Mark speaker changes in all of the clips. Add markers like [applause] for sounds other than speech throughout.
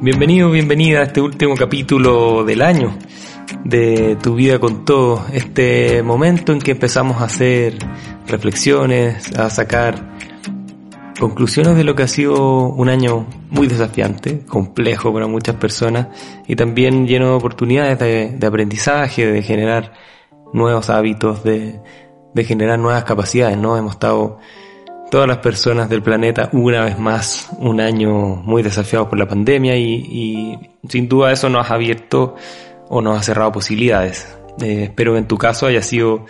Speaker 1: Bienvenido, bienvenida a este último capítulo del año de Tu vida con todo, este momento en que empezamos a hacer reflexiones, a sacar conclusiones de lo que ha sido un año muy desafiante, complejo para muchas personas y también lleno de oportunidades de, aprendizaje, de generar nuevos hábitos, de, de generar nuevas capacidades, ¿no? Hemos estado todas las personas del planeta una vez más un año muy desafiado por la pandemia y, sin duda eso nos ha abierto o nos ha cerrado posibilidades. Eh, espero que en tu caso haya sido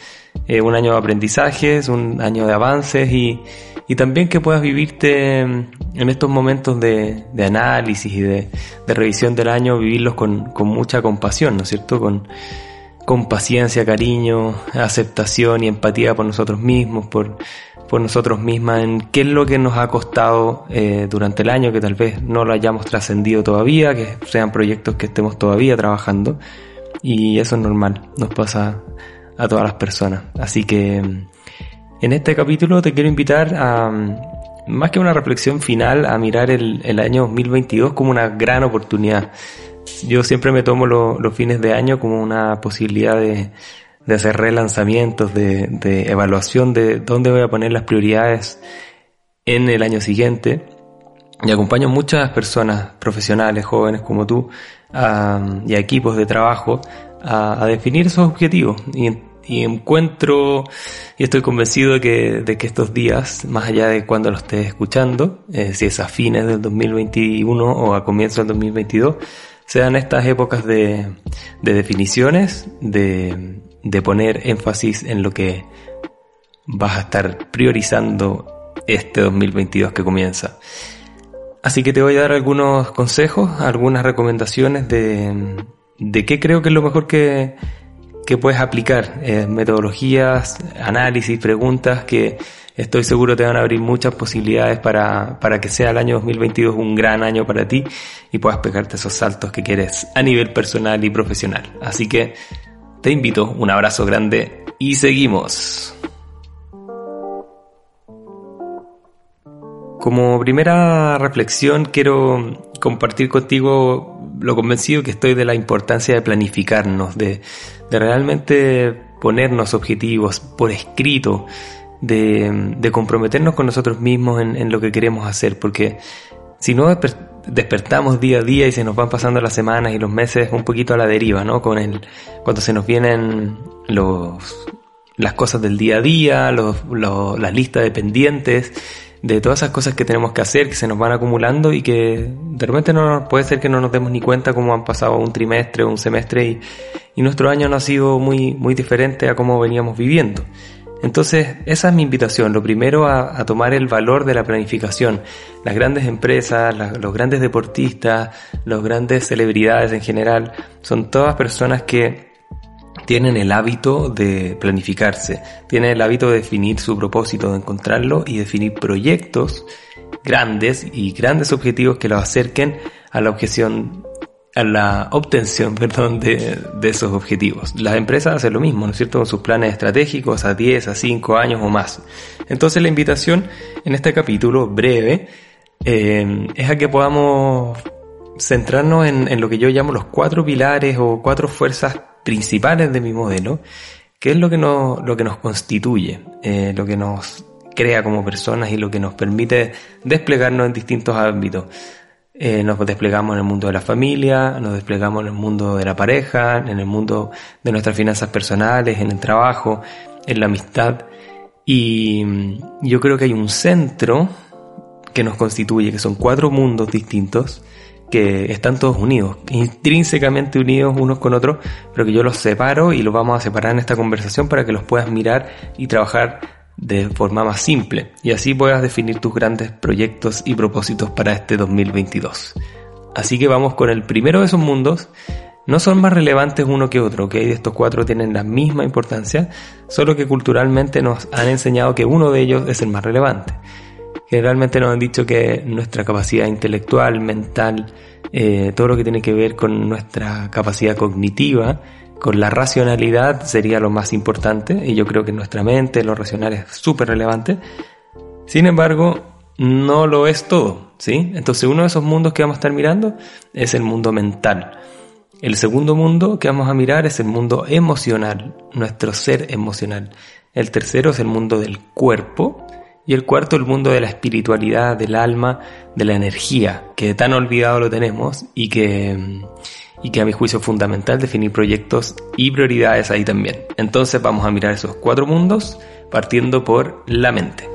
Speaker 1: eh, un año de aprendizajes, un año de avances y, y también que puedas vivirte en estos momentos de, de análisis y de, de, revisión del año, vivirlos con, con mucha compasión, ¿no es cierto? Con, con paciencia, cariño, aceptación y empatía por nosotros mismos, por, por nosotros mismas, en qué es lo que nos ha costado eh, durante el año, que tal vez no lo hayamos trascendido todavía, que sean proyectos que estemos todavía trabajando. Y eso es normal, nos pasa a todas las personas. Así que mm, en este capítulo te quiero invitar a, mm, más que una reflexión final, a mirar el, el año 2022 como una gran oportunidad. Yo siempre me tomo los fines de año como una posibilidad de, de hacer relanzamientos, de, de evaluación de dónde voy a poner las prioridades en el año siguiente. Y acompaño muchas personas profesionales, jóvenes como tú, y a equipos de trabajo a, definir esos objetivos. Y, encuentro, y estoy convencido de que, de que estos días, más allá de cuando lo estés escuchando, eh, si es a fines del 2021 o a comienzos del 2022, sean estas épocas de, de definiciones, de, de poner énfasis en lo que vas a estar priorizando este 2022 que comienza. Así que te voy a dar algunos consejos, algunas recomendaciones de, de qué creo que es lo mejor que, que puedes aplicar. Eh, metodologías, análisis, preguntas que estoy seguro te van a abrir muchas posibilidades para, para que sea el año 2022 un gran año para ti y puedas pegarte esos saltos que quieres a nivel personal y profesional. Así que te invito, un abrazo grande y seguimos. Como primera reflexión quiero compartir contigo lo convencido que estoy de la importancia de planificarnos, de, realmente ponernos objetivos por escrito, de, comprometernos con nosotros mismos en, en, lo que queremos hacer, porque si no despertamos día a día y se nos van pasando las semanas y los meses un poquito a la deriva, ¿no? Con el, cuando se nos vienen los, las cosas del día a día, los, los, las listas de pendientes, de todas esas cosas que tenemos que hacer, que se nos van acumulando y que de repente no puede ser que no nos demos ni cuenta cómo han pasado un trimestre o un semestre y, y nuestro año no ha sido muy, muy diferente a cómo veníamos viviendo. Entonces, esa es mi invitación. Lo primero a, tomar el valor de la planificación. Las grandes empresas, los grandes deportistas, los grandes celebridades en general, son todas personas que tienen el hábito de planificarse, tienen el hábito de definir su propósito, de encontrarlo y definir proyectos grandes y grandes objetivos que los acerquen a la objeción a la obtención, [laughs] perdón, de, esos objetivos. Las empresas hacen lo mismo, ¿no es cierto?, con sus planes estratégicos a 10, a 5 años o más. Entonces la invitación en este capítulo breve eh, es a que podamos centrarnos en, lo que yo llamo los cuatro pilares o cuatro fuerzas principales de mi modelo, que es lo que nos, lo que nos constituye, eh, lo que nos crea como personas y lo que nos permite desplegarnos en distintos ámbitos. Eh, nos desplegamos en el mundo de la familia, nos desplegamos en el mundo de la pareja, en el mundo de nuestras finanzas personales, en el trabajo, en la amistad. Y mm, yo creo que hay un centro que nos constituye, que son cuatro mundos distintos, que están todos unidos, intrínsecamente unidos unos con otros, pero que yo los separo y los vamos a separar en esta conversación para que los puedas mirar y trabajar de forma más simple y así puedas definir tus grandes proyectos y propósitos para este 2022. Así que vamos con el primero de esos mundos. No son más relevantes uno que otro, que estos cuatro tienen la misma importancia, solo que culturalmente nos han enseñado que uno de ellos es el más relevante. Generalmente nos han dicho que nuestra capacidad intelectual, mental, eh, todo lo que tiene que ver con nuestra capacidad cognitiva, con la racionalidad sería lo más importante y yo creo que nuestra mente, lo racional es súper relevante. Sin embargo, no lo es todo, ¿sí? Entonces uno de esos mundos que vamos a estar mirando es el mundo mental. El segundo mundo que vamos a mirar es el mundo emocional, nuestro ser emocional. El tercero es el mundo del cuerpo y el cuarto el mundo de la espiritualidad, del alma, de la energía, que tan olvidado lo tenemos y que y que a mi juicio es fundamental definir proyectos y prioridades ahí también. Entonces vamos a mirar esos cuatro mundos partiendo por la mente.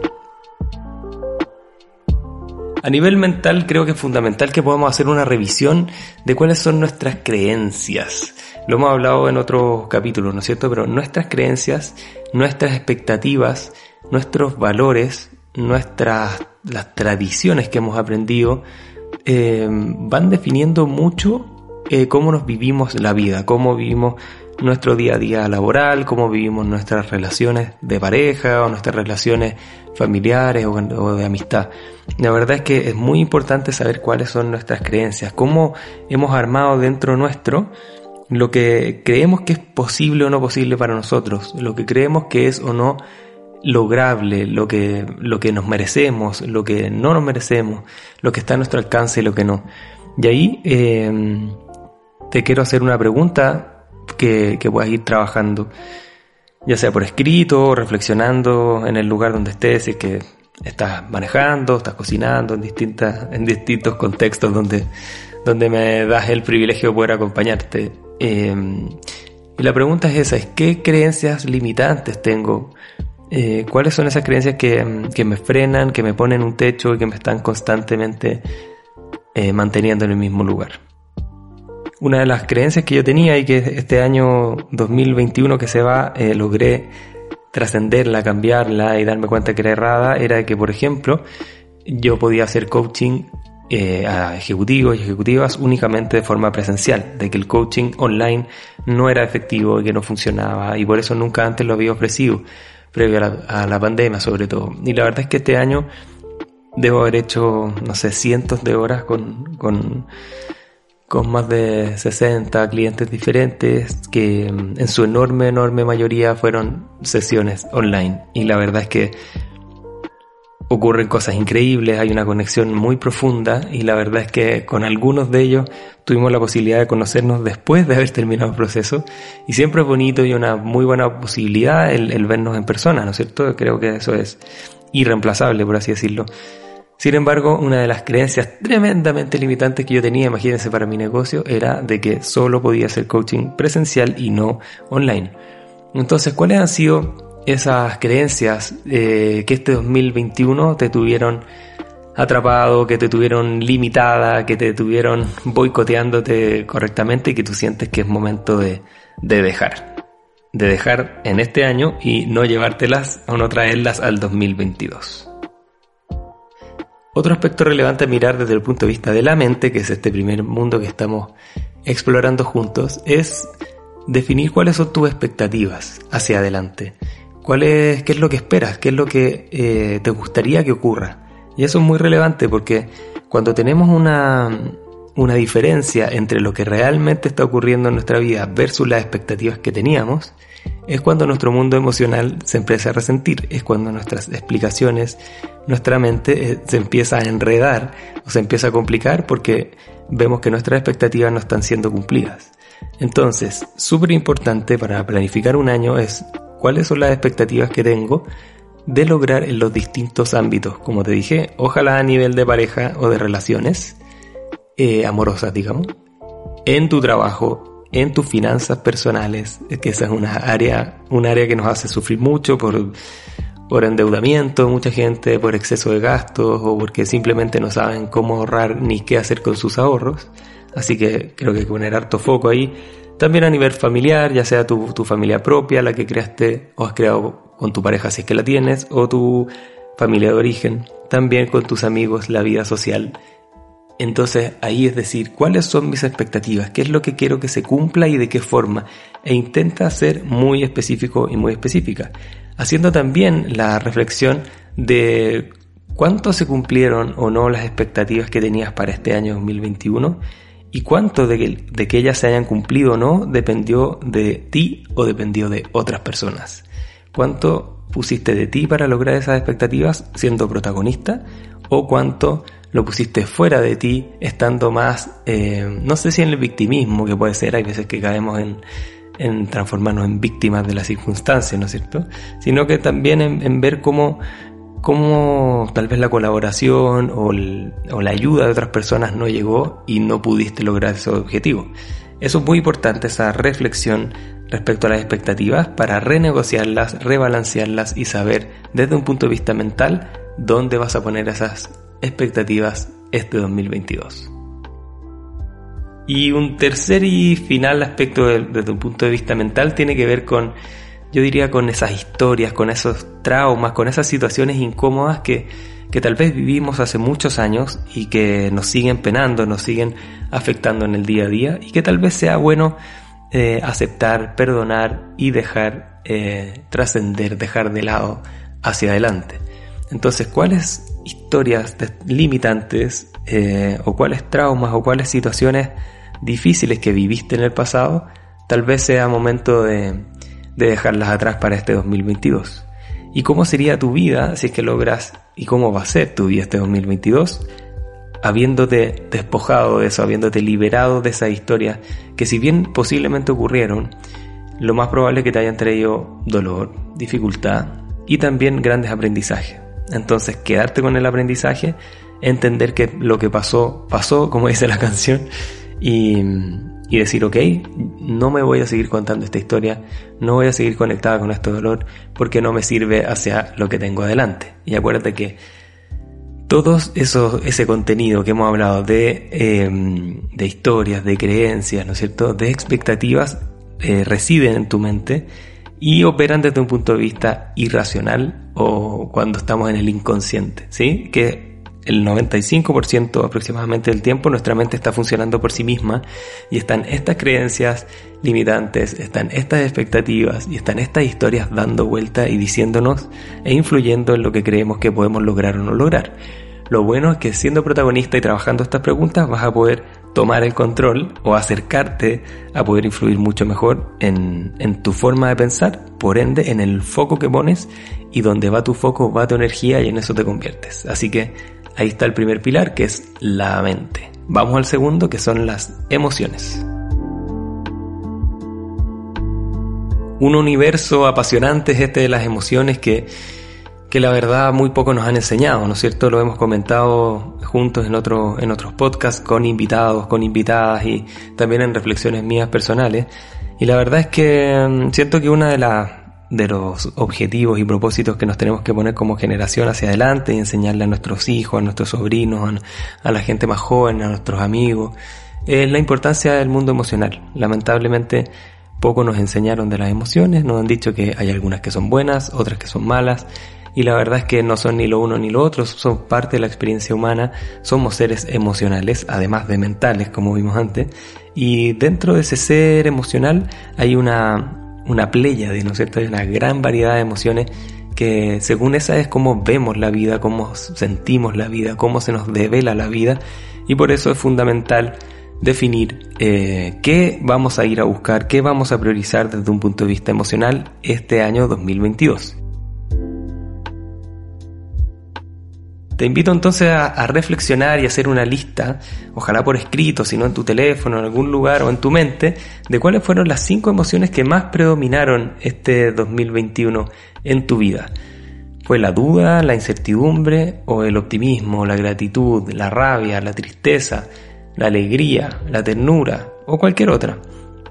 Speaker 1: A nivel mental creo que es fundamental que podamos hacer una revisión de cuáles son nuestras creencias. Lo hemos hablado en otros capítulos, ¿no es cierto? Pero nuestras creencias, nuestras expectativas, nuestros valores, nuestras las tradiciones que hemos aprendido eh, van definiendo mucho eh, cómo nos vivimos la vida, cómo vivimos nuestro día a día laboral, cómo vivimos nuestras relaciones de pareja o nuestras relaciones familiares o, de amistad. La verdad es que es muy importante saber cuáles son nuestras creencias, cómo hemos armado dentro nuestro lo que creemos que es posible o no posible para nosotros, lo que creemos que es o no lograble, lo que, lo que nos merecemos, lo que no nos merecemos, lo que está a nuestro alcance y lo que no. Y ahí eh, te quiero hacer una pregunta que, que puedas ir trabajando, ya sea por escrito, reflexionando en el lugar donde estés, y que estás manejando, estás cocinando en, distintas, en distintos contextos donde, donde me das el privilegio de poder acompañarte. Em, y la pregunta es esa, es ¿qué creencias limitantes tengo? Eh, ¿Cuáles son esas creencias que, que, me frenan, que me ponen un techo y que me están constantemente eh, manteniendo en el mismo lugar? Una de las creencias que yo tenía y que este año 2021 que se va eh, logré trascenderla, cambiarla y darme cuenta que era errada, era que, por ejemplo, yo podía hacer coaching eh, a ejecutivos y ejecutivas únicamente de forma presencial, de que el coaching online no era efectivo y que no funcionaba y por eso nunca antes lo había ofrecido, previo a la, pandemia sobre todo. Y la verdad es que este año debo haber hecho, no sé, cientos de horas con, con con más de 60 clientes diferentes que mm, en su enorme, enorme mayoría fueron sesiones online. Y la verdad es que ocurren cosas increíbles, hay una conexión muy profunda y la verdad es que con algunos de ellos tuvimos la posibilidad de conocernos después de haber terminado el proceso y siempre es bonito y una muy buena posibilidad el, el vernos en persona, ¿no es cierto? Creo que eso es irreemplazable, por así decirlo. Sin embargo, una de las creencias tremendamente limitantes que yo tenía, imagínense, para mi negocio, era de que solo podía hacer coaching presencial y no online. Entonces, ¿cuáles han sido esas creencias eh, que este 2021 te tuvieron atrapado, que te tuvieron limitada, que te tuvieron boicoteándote correctamente y que tú sientes que es momento de, de dejar? De dejar en este año y no llevártelas o no traerlas al 2022. Otro aspecto relevante a mirar desde el punto de vista de la mente, que es este primer mundo que estamos explorando juntos, es definir cuáles son tus expectativas hacia adelante. ¿Cuál es, ¿Qué es lo que esperas? ¿Qué es lo que eh, te gustaría que ocurra? Y eso es muy relevante porque cuando tenemos una, una diferencia entre lo que realmente está ocurriendo en nuestra vida versus las expectativas que teníamos, es cuando nuestro mundo emocional se empieza a resentir, es cuando nuestras explicaciones, nuestra mente eh, se empieza a enredar o se empieza a complicar porque vemos que nuestras expectativas no están siendo cumplidas. Entonces, súper importante para planificar un año es cuáles son las expectativas que tengo de lograr en los distintos ámbitos, como te dije, ojalá a nivel de pareja o de relaciones eh, amorosas, digamos, en tu trabajo, en tus finanzas personales, que esa es una área, un área que nos hace sufrir mucho por, por endeudamiento, mucha gente por exceso de gastos o porque simplemente no saben cómo ahorrar ni qué hacer con sus ahorros. Así que creo que hay que poner harto foco ahí. También a nivel familiar, ya sea tu, tu familia propia, la que creaste o has creado con tu pareja si es que la tienes, o tu familia de origen, también con tus amigos, la vida social. Entonces ahí es decir, ¿cuáles son mis expectativas? ¿Qué es lo que quiero que se cumpla y de qué forma? E intenta ser muy específico y muy específica, haciendo también la reflexión de cuánto se cumplieron o no las expectativas que tenías para este año 2021 y cuánto de que, de que ellas se hayan cumplido o no dependió de ti o dependió de otras personas. ¿Cuánto pusiste de ti para lograr esas expectativas siendo protagonista o cuánto lo pusiste fuera de ti estando más, eh, no sé si en el victimismo que puede ser, hay veces que caemos en, en transformarnos en víctimas de las circunstancias, ¿no es cierto? Sino que también en, ver cómo, cómo tal vez la colaboración o, o, la ayuda de otras personas no llegó y no pudiste lograr ese objetivo. Eso es muy importante, esa reflexión respecto a las expectativas para renegociarlas, rebalancearlas y saber desde un punto de vista mental dónde vas a poner esas expectativas este 2022. Y un tercer y final aspecto desde un punto de vista mental tiene que ver con, yo diría, con esas historias, con esos traumas, con esas situaciones incómodas que, que tal vez vivimos hace muchos años y que nos siguen penando, nos siguen afectando en el día a día y que tal vez sea bueno eh, aceptar, perdonar y dejar eh, trascender, dejar de lado hacia adelante. Entonces, ¿cuáles historias limitantes eh, o cuáles traumas o cuáles situaciones difíciles que viviste en el pasado, tal vez sea momento de, de dejarlas atrás para este 2022? ¿Y cómo sería tu vida si es que logras, y cómo va a ser tu vida este 2022? Habiéndote despojado de eso, habiéndote liberado de esa historia que si bien posiblemente ocurrieron, lo más probable es que te hayan traído dolor, dificultad y también grandes aprendizajes. Entonces, quedarte con el aprendizaje, entender que lo que pasó, pasó, como dice la [laughs] canción, y, y decir, ok, no me voy a seguir contando esta historia, no voy a seguir conectada con este dolor, porque no me sirve hacia lo que tengo adelante. Y acuérdate que todo eso, ese contenido que hemos hablado de, em, de historias, de creencias, ¿no es cierto?, de expectativas, eh, residen en tu mente y operan desde un punto de vista irracional o cuando estamos en el inconsciente, ¿sí? Que el 95% aproximadamente del tiempo nuestra mente está funcionando por sí misma y están estas creencias limitantes, están estas expectativas y están estas historias dando vuelta y diciéndonos e influyendo en lo que creemos que podemos lograr o no lograr. Lo bueno es que siendo protagonista y trabajando estas preguntas vas a poder tomar el control o acercarte a poder influir mucho mejor en, tu forma de pensar, por ende en el foco que pones y donde va tu foco va tu energía y en eso te conviertes. Así que ahí está el primer pilar que es la mente. Vamos al segundo que son las emociones. Un universo apasionante es este de las emociones que que la verdad muy poco nos han enseñado, ¿no es cierto? Lo hemos comentado juntos en, en otros podcasts con invitados, con invitadas y también en reflexiones mías personales. Y la verdad es que mm, siento que una de las de los objetivos y propósitos que nos tenemos que poner como generación hacia adelante y enseñarle a nuestros hijos, a nuestros sobrinos, a la gente más joven, a nuestros amigos, es la importancia del mundo emocional. Lamentablemente poco nos enseñaron de las emociones, nos han dicho que hay algunas que son buenas, otras que son malas, y la verdad es que no son ni lo uno ni lo otro, son parte de la experiencia humana, somos seres emocionales, además de mentales, como vimos antes, y dentro de ese ser emocional hay una, una playa, ¿no es cierto? Hay una gran variedad de emociones que según esa es cómo vemos la vida, cómo sentimos la vida, cómo se nos devela la vida, y por eso es fundamental definir eh, qué vamos a ir a buscar, qué vamos a priorizar desde un punto de vista emocional este año 2022. Te invito entonces a, reflexionar y hacer una lista, ojalá por escrito, si no en tu teléfono, en algún lugar o en tu mente, de cuáles fueron las cinco emociones que más predominaron este 2021 en tu vida. ¿Fue la duda, la incertidumbre o el optimismo, la gratitud, la rabia, la tristeza, la alegría, la ternura o cualquier otra?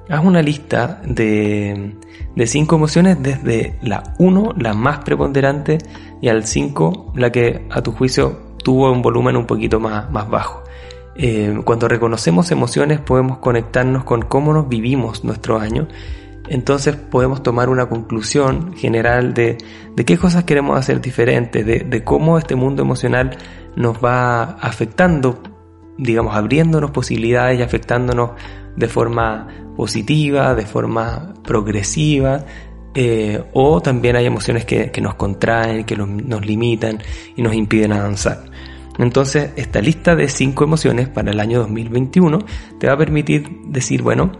Speaker 1: Haz una lista de, de cinco emociones desde la 1, la más preponderante, y al 5, la que a tu juicio tuvo un volumen un poquito más, más bajo. Eh, cuando reconocemos emociones podemos conectarnos con cómo nos vivimos nuestro año entonces podemos tomar una conclusión general de, de qué cosas queremos hacer diferentes, de, de, cómo este mundo emocional nos va afectando, digamos, abriéndonos posibilidades y afectándonos de forma positiva, de forma progresiva, eh, o también hay emociones que, que nos contraen, que nos limitan y nos impiden avanzar. Entonces, esta lista de cinco emociones para el año 2021 te va a permitir decir, bueno,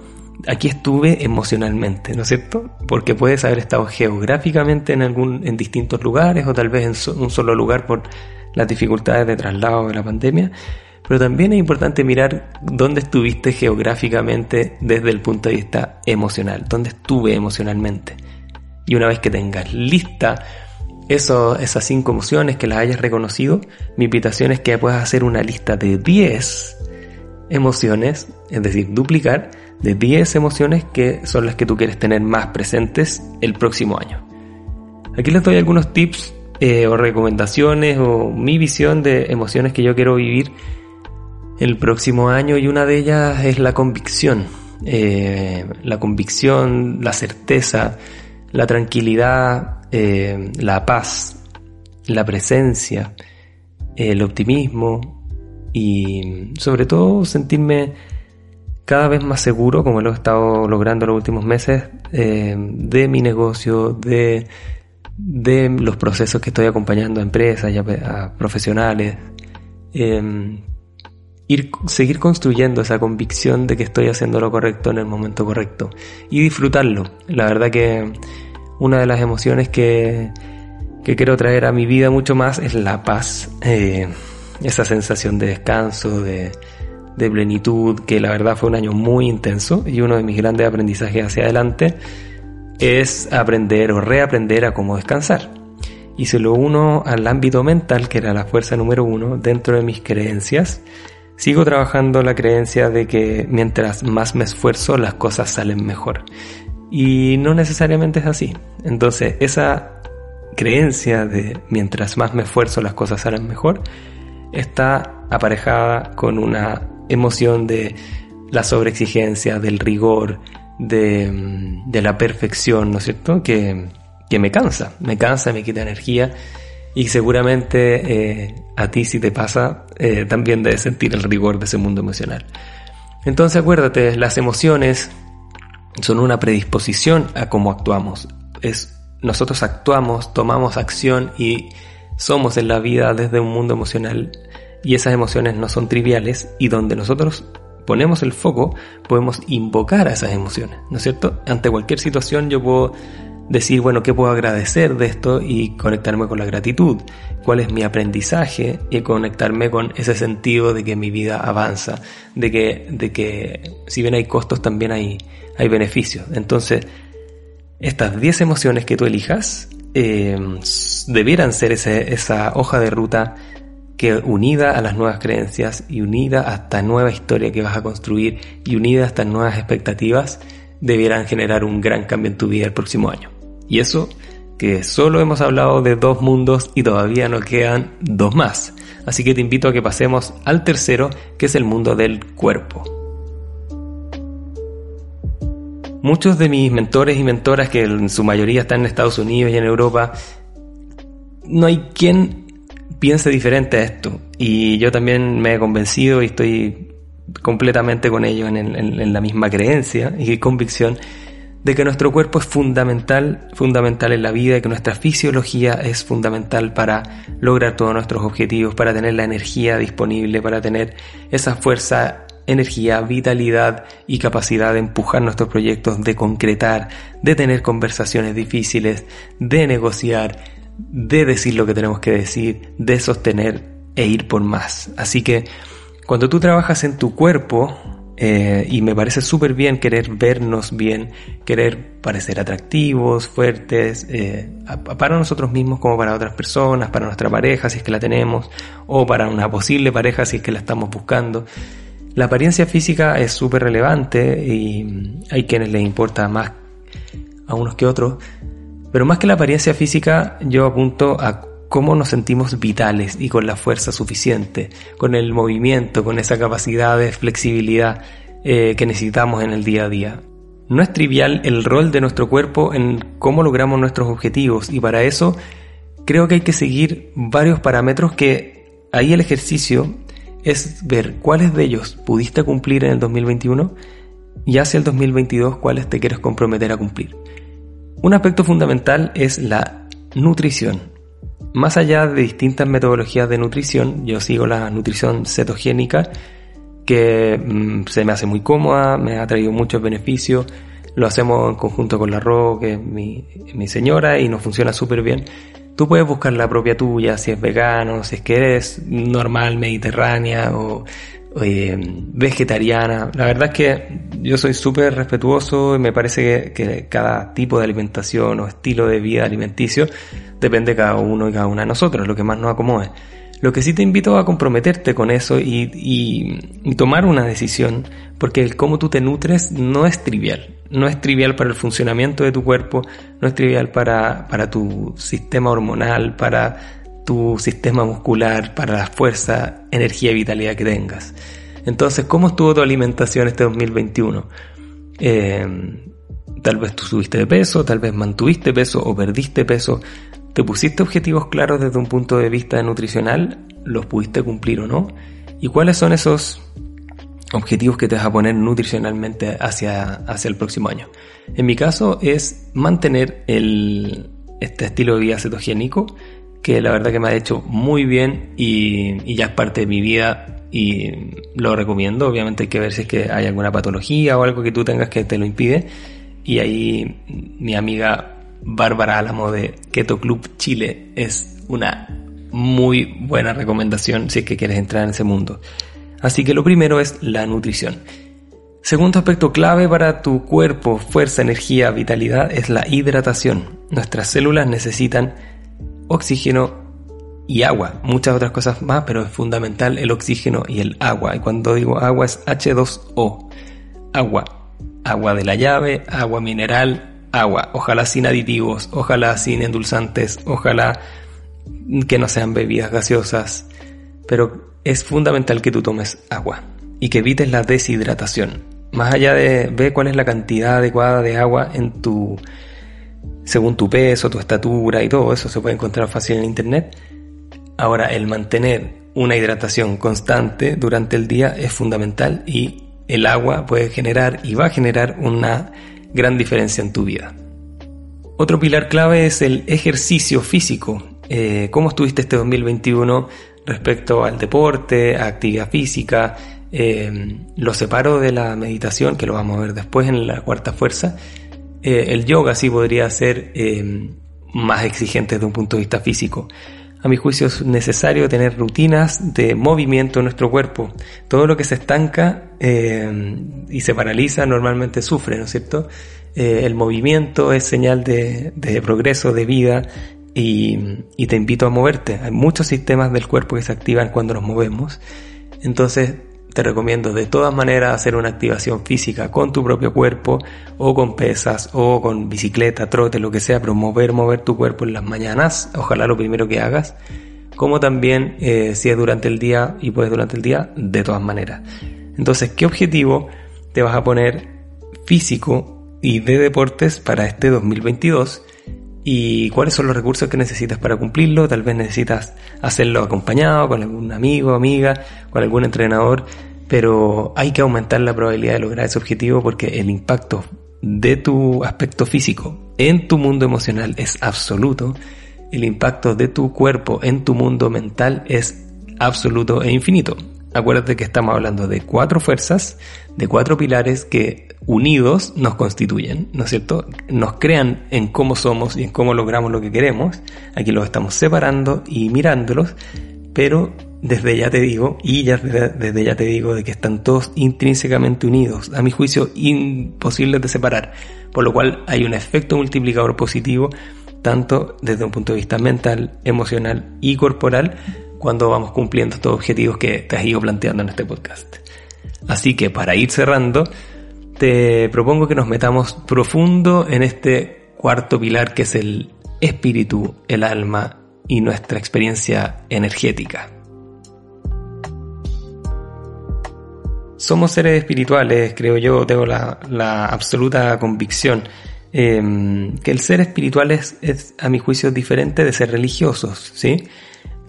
Speaker 1: aquí estuve emocionalmente, ¿no es cierto? Porque puedes haber estado geográficamente en algún, en distintos lugares o tal vez en un solo lugar por las dificultades de traslado de la pandemia. Pero también es importante mirar dónde estuviste geográficamente desde el punto de vista emocional, dónde estuve emocionalmente. Y una vez que tengas lista eso, esas cinco emociones que las hayas reconocido, mi invitación es que puedas hacer una lista de 10 emociones, es decir, duplicar de 10 emociones que son las que tú quieres tener más presentes el próximo año. Aquí les doy algunos tips eh, o recomendaciones o mi visión de emociones que yo quiero vivir el próximo año y una de ellas es la convicción. Eh, la convicción, la certeza, la tranquilidad, eh, la paz, la presencia, el optimismo y sobre todo sentirme cada vez más seguro, como lo he estado logrando los últimos meses, eh, de mi negocio, de, los procesos que estoy acompañando a empresas y a, profesionales. Ir, seguir construyendo esa convicción de que estoy haciendo lo correcto en el momento correcto y disfrutarlo. La verdad que una de las emociones que, que quiero traer a mi vida mucho más es la paz, eh, esa sensación de descanso, de, de plenitud, que la verdad fue un año muy intenso y uno de mis grandes aprendizajes hacia adelante es aprender o reaprender a cómo descansar. Y se lo uno al ámbito mental, que era la fuerza número uno dentro de mis creencias, sigo trabajando la creencia de que mientras más me esfuerzo las cosas salen mejor. Y no necesariamente es así. Entonces esa creencia de mientras más me esfuerzo las cosas salen mejor está aparejada con una emoción de la sobreexigencia, del rigor, de, la perfección, ¿no es cierto? Que, me cansa, me cansa, me quita energía y seguramente eh, a ti si te pasa eh, también debes sentir el rigor de ese mundo emocional. Entonces acuérdate, las emociones son una predisposición a cómo actuamos. Es, nosotros actuamos, tomamos acción y somos en la vida desde un mundo emocional y esas emociones no son triviales y donde nosotros ponemos el foco podemos invocar a esas emociones, ¿no es cierto? Ante cualquier situación yo puedo decir, bueno, ¿qué puedo agradecer de esto? Y conectarme con la gratitud, cuál es mi aprendizaje y conectarme con ese sentido de que mi vida avanza, de que, de que si bien hay costos también hay, hay beneficios. Entonces, estas 10 emociones que tú elijas eh, debieran ser esa hoja de ruta que unida a las nuevas creencias y unida a esta nueva historia que vas a construir y unida a estas nuevas expectativas, debieran generar un gran cambio en tu vida el próximo año. Y eso que solo hemos hablado de dos mundos y todavía nos quedan dos más. Así que te invito a que pasemos al tercero, que es el mundo del cuerpo. Muchos de mis mentores y mentoras, que en su mayoría están en Estados Unidos y en Europa, no hay quien piense diferente a esto. Y yo también me he convencido y estoy completamente con ello en, la misma creencia y convicción de que nuestro cuerpo es fundamental, fundamental en la vida y que nuestra fisiología es fundamental para lograr todos nuestros objetivos, para tener la energía disponible, para tener esa fuerza, energía, vitalidad y capacidad de empujar nuestros proyectos, de concretar, de tener conversaciones difíciles, de negociar, de decir lo que tenemos que decir, de sostener e ir por más. Así que cuando tú trabajas en tu cuerpo, eh, y me parece súper bien querer vernos bien, querer parecer atractivos, fuertes, eh, para nosotros mismos como para otras personas, para nuestra pareja si es que la tenemos, o para una posible pareja si es que la estamos buscando. La apariencia física es súper relevante y hay quienes les importa más a unos que otros, pero más que la apariencia física, yo apunto a cómo nos sentimos vitales y con la fuerza suficiente, con el movimiento, con esa capacidad de flexibilidad eh, que necesitamos en el día a día. No es trivial el rol de nuestro cuerpo en cómo logramos nuestros objetivos y para eso creo que hay que seguir varios parámetros que ahí el ejercicio es ver cuáles de ellos pudiste cumplir en el 2021 y hacia el 2022 cuáles te quieres comprometer a cumplir. Un aspecto fundamental es la nutrición. Más allá de distintas metodologías de nutrición, yo sigo la nutrición cetogénica, que mm, se me hace muy cómoda, me ha traído muchos beneficios, lo hacemos en conjunto con la Ro, que es mi, mi señora, y nos funciona súper bien. Tú puedes buscar la propia tuya, si es vegano, si es que eres normal, mediterránea o eh, vegetariana. La verdad es que yo soy súper respetuoso y me parece que, cada tipo de alimentación o estilo de vida alimenticio depende de cada uno y cada una de nosotros, lo que más nos acomode. Lo que sí te invito a comprometerte con eso y, y, tomar una decisión, porque el cómo tú te nutres no es trivial. No es trivial para el funcionamiento de tu cuerpo, no es trivial para, para tu sistema hormonal, para tu sistema muscular, para la fuerza, energía y vitalidad que tengas. Entonces, ¿cómo estuvo tu alimentación este 2021? Eh, tal vez tú subiste de peso, tal vez mantuviste peso o perdiste peso. ¿Te pusiste objetivos claros desde un punto de vista nutricional? ¿Los pudiste cumplir o no? ¿Y cuáles son esos objetivos que te vas a poner nutricionalmente hacia, hacia el próximo año? En mi caso es mantener este estilo de vida cetogénico que la verdad que me ha hecho muy bien y, ya es parte de mi vida y lo recomiendo. Obviamente hay que ver si es que hay alguna patología o algo que tú tengas que te lo impide. Y ahí mi amiga Bárbara Álamo de Keto Club Chile es una muy buena recomendación si es que quieres entrar en ese mundo. Así que lo primero es la nutrición. Segundo aspecto clave para tu cuerpo, fuerza, energía, vitalidad es la hidratación. Nuestras células necesitan oxígeno y agua, muchas otras cosas más, pero es fundamental el oxígeno y el agua. Y cuando digo agua es H2O, agua, agua de la llave, agua mineral, agua, ojalá sin aditivos, ojalá sin endulzantes, ojalá que no sean bebidas gaseosas, pero es fundamental que tú tomes agua y que evites la deshidratación. Más allá de ver cuál es la cantidad adecuada de agua en tu según tu peso, tu estatura y todo eso se puede encontrar fácil en internet. Ahora, el mantener una hidratación constante durante el día es fundamental y el agua puede generar y va a generar una gran diferencia en tu vida. Otro pilar clave es el ejercicio físico. Eh, ¿Cómo estuviste este 2021 respecto al deporte, a actividad física? Eh, lo separo de la meditación, que lo vamos a ver después en la cuarta fuerza, eh, el yoga sí podría ser eh, más exigente desde un punto de vista físico. A mi juicio es necesario tener rutinas de movimiento en nuestro cuerpo. Todo lo que se estanca eh, y se paraliza normalmente sufre, ¿no es cierto? el movimiento es señal de, progreso, de vida y, y te invito a moverte. Hay muchos sistemas del cuerpo que se activan cuando nos movemos. Entonces te recomiendo de todas maneras hacer una activación física con tu propio cuerpo o con pesas o con bicicleta, trote, lo que sea, pero mover, tu cuerpo en las mañanas, ojalá lo primero que hagas, como también eh, si es durante el día y puedes durante el día, de todas maneras. Entonces, ¿qué objetivo te vas a poner físico y de deportes para este 2022? Y cuáles son los recursos que necesitas para cumplirlo. Tal vez necesitas hacerlo acompañado con algún amigo, amiga, con algún entrenador, pero hay que aumentar la probabilidad de lograr ese objetivo porque el impacto de tu aspecto físico en tu mundo emocional es absoluto. El impacto de tu cuerpo en tu mundo mental es absoluto e infinito. Acuérdate que estamos hablando de cuatro fuerzas, de cuatro pilares que unidos nos constituyen, ¿no es cierto? Nos crean en cómo somos y en cómo logramos lo que queremos. Aquí los estamos separando y mirándolos, pero desde ya te digo, y ya desde ya te digo, de que están todos intrínsecamente unidos, a mi juicio imposibles de separar, por lo cual hay un efecto multiplicador positivo, tanto desde un punto de vista mental, emocional y corporal, cuando vamos cumpliendo estos objetivos que te has ido planteando en este podcast. Así que para ir cerrando, te propongo que nos metamos profundo en este cuarto pilar que es el espíritu, el alma y nuestra experiencia energética. somos seres espirituales, creo yo, tengo la, absoluta convicción eh, que el ser espiritual es, es, a mi juicio, diferente de ser religiosos, ¿sí?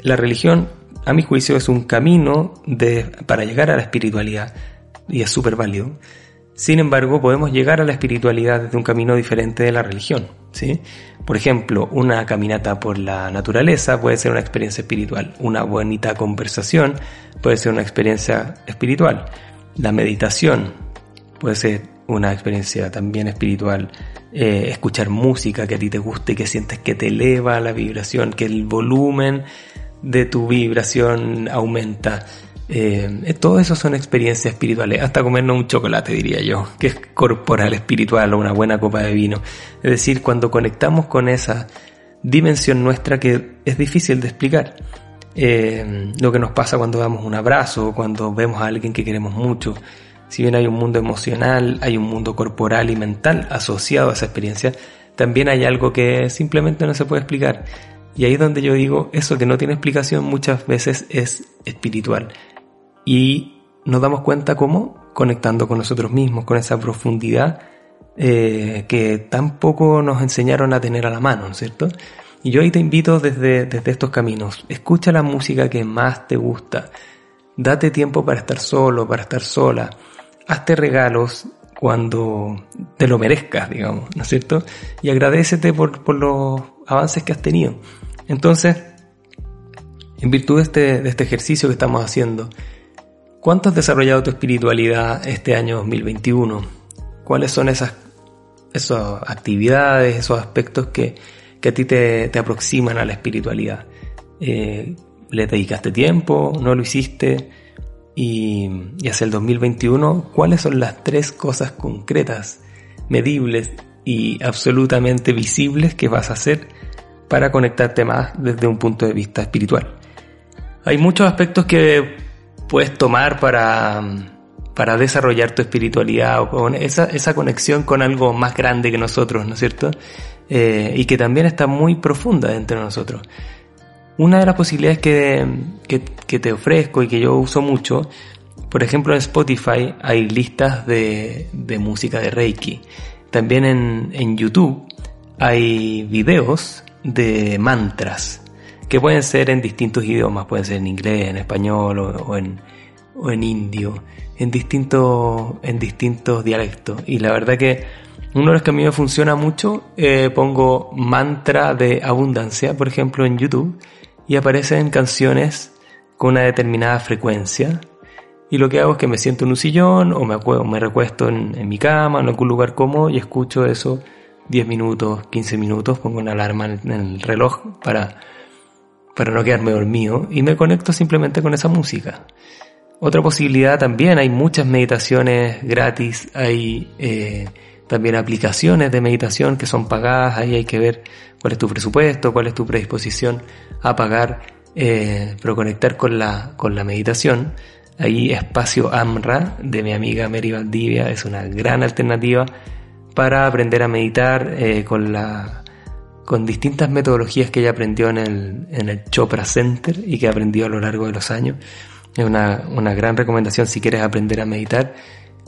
Speaker 1: La religión, a mi juicio, es un camino de, para llegar a la espiritualidad y es súper válido. Sin embargo, podemos llegar a la espiritualidad desde un camino diferente de la religión, ¿sí? Por ejemplo, una caminata por la naturaleza puede ser una experiencia espiritual, una bonita conversación puede ser una experiencia espiritual, la meditación puede ser una experiencia también espiritual, eh, escuchar música que a ti te guste, que sientes que te eleva la vibración, que el volumen de tu vibración aumenta. Eh, todo eso son experiencias espirituales, hasta comernos un chocolate diría yo, que es corporal, espiritual o una buena copa de vino. Es decir, cuando conectamos con esa dimensión nuestra que es difícil de explicar. Eh, lo que nos pasa cuando damos un abrazo, cuando vemos a alguien que queremos mucho. Si bien hay un mundo emocional, hay un mundo corporal y mental asociado a esa experiencia, también hay algo que simplemente no se puede explicar. Y ahí es donde yo digo, eso que no tiene explicación muchas veces es espiritual. Y nos damos cuenta cómo conectando con nosotros mismos, con esa profundidad eh, que tampoco nos enseñaron a tener a la mano, ¿no es cierto? Y yo ahí te invito desde, desde estos caminos. Escucha la música que más te gusta. Date tiempo para estar solo, para estar sola. Hazte regalos cuando te lo merezcas, digamos, ¿no es cierto? Y agradecete por, por los avances que has tenido. Entonces, en virtud de este, de este ejercicio que estamos haciendo, ¿cuánto has desarrollado tu espiritualidad este año 2021? ¿Cuáles son esas, esas actividades, esos aspectos que, que a ti te, te, aproximan a la espiritualidad? Eh, ¿Le dedicaste tiempo? ¿No lo hiciste? Y hacia el 2021, ¿cuáles son las tres cosas concretas, medibles y absolutamente visibles que vas a hacer para conectarte más desde un punto de vista espiritual. Hay muchos aspectos que puedes tomar para, para desarrollar tu espiritualidad o con esa, esa conexión con algo más grande que nosotros, ¿no es cierto? Eh, y que también está muy profunda dentro de nosotros. Una de las posibilidades que, que, que, te ofrezco y que yo uso mucho, por ejemplo en Spotify hay listas de, de música de Reiki. También en, en YouTube hay videos de mantras que pueden ser en distintos idiomas, pueden ser en inglés, en español o, en, o en indio, en distintos, en distintos dialectos. Y la verdad que uno de los que a mí me funciona mucho, eh, pongo mantra de abundancia, por ejemplo, en YouTube, y aparecen canciones con una determinada frecuencia. Y lo que hago es que me siento en un sillón o me, recuesto en, en mi cama, en algún lugar cómodo y escucho eso 10 minutos, 15 minutos, pongo una alarma en el reloj para, para no quedarme dormido y me conecto simplemente con esa música. Otra posibilidad también, hay muchas meditaciones gratis, hay eh, también aplicaciones de meditación que son pagadas, ahí hay que ver cuál es tu presupuesto, cuál es tu predisposición a pagar, eh, pero conectar con la, con la meditación. Ahí Espacio AMRA de mi amiga Mary Valdivia es una gran alternativa para aprender a meditar eh, con, la, con distintas metodologías que ella aprendió en el, en el Chopra Center y que aprendió a lo largo de los años. Es una, una gran recomendación si quieres aprender a meditar,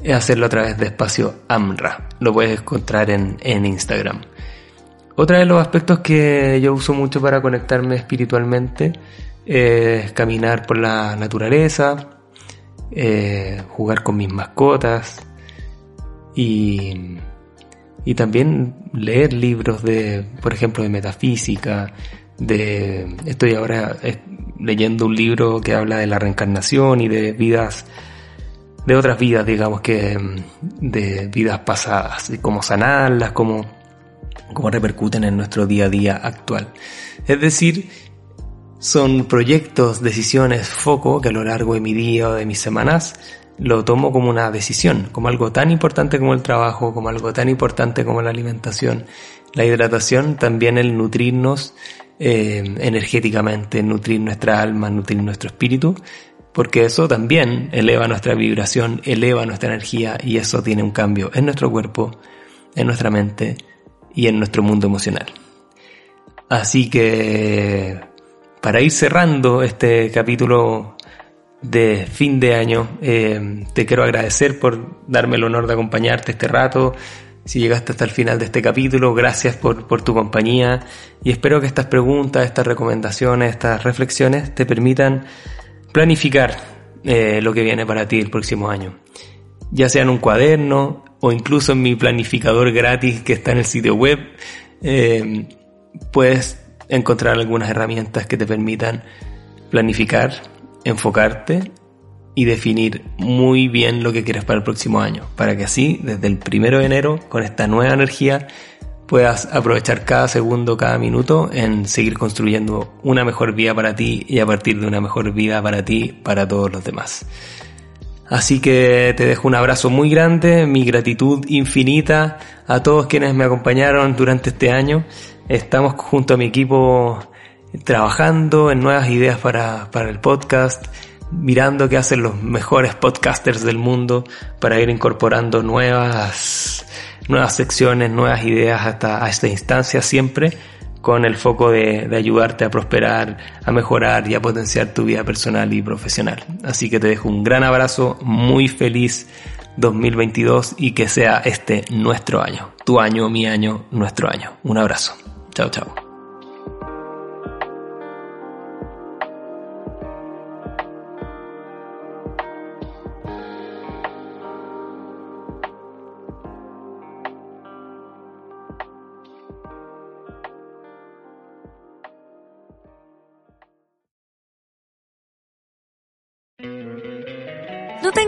Speaker 1: es hacerlo a través de espacio AMRA. Lo puedes encontrar en, en Instagram. Otro de los aspectos que yo uso mucho para conectarme espiritualmente es caminar por la naturaleza, eh, jugar con mis mascotas y y también leer libros de, por ejemplo, de metafísica, de, estoy ahora leyendo un libro que habla de la reencarnación y de vidas, de otras vidas, digamos que, de vidas pasadas, y cómo sanarlas, cómo, cómo repercuten en nuestro día a día actual. Es decir, son proyectos, decisiones, foco que a lo largo de mi día o de mis semanas lo tomo como una decisión, como algo tan importante como el trabajo, como algo tan importante como la alimentación, la hidratación, también el nutrirnos eh, energéticamente, nutrir nuestra alma, nutrir nuestro espíritu, porque eso también eleva nuestra vibración, eleva nuestra energía y eso tiene un cambio en nuestro cuerpo, en nuestra mente y en nuestro mundo emocional. Así que, para ir cerrando este capítulo de fin de año. Eh, te quiero agradecer por darme el honor de acompañarte este rato. Si llegaste hasta el final de este capítulo, gracias por, tu compañía y espero que estas preguntas, estas recomendaciones, estas reflexiones te permitan planificar eh, lo que viene para ti el próximo año. Ya sea en un cuaderno o incluso en mi planificador gratis que está en el sitio web, eh, puedes encontrar algunas herramientas que te permitan planificar enfocarte y definir muy bien lo que quieres para el próximo año, para que así, desde el primero de enero, con esta nueva energía, puedas aprovechar cada segundo, cada minuto en seguir construyendo una mejor vida para ti y a partir de una mejor vida para ti, para todos los demás. Así que te dejo un abrazo muy grande, mi gratitud infinita a todos quienes me acompañaron durante este año. Estamos junto a mi equipo trabajando en nuevas ideas para, para el podcast, mirando qué hacen los mejores podcasters del mundo para ir incorporando nuevas, nuevas secciones, nuevas ideas hasta a esta instancia siempre con el foco de, de, ayudarte a prosperar, a mejorar y a potenciar tu vida personal y profesional. Así que te dejo un gran abrazo, muy feliz 2022 y que sea este nuestro año, tu año, mi año, nuestro año. Un abrazo.
Speaker 2: Toto.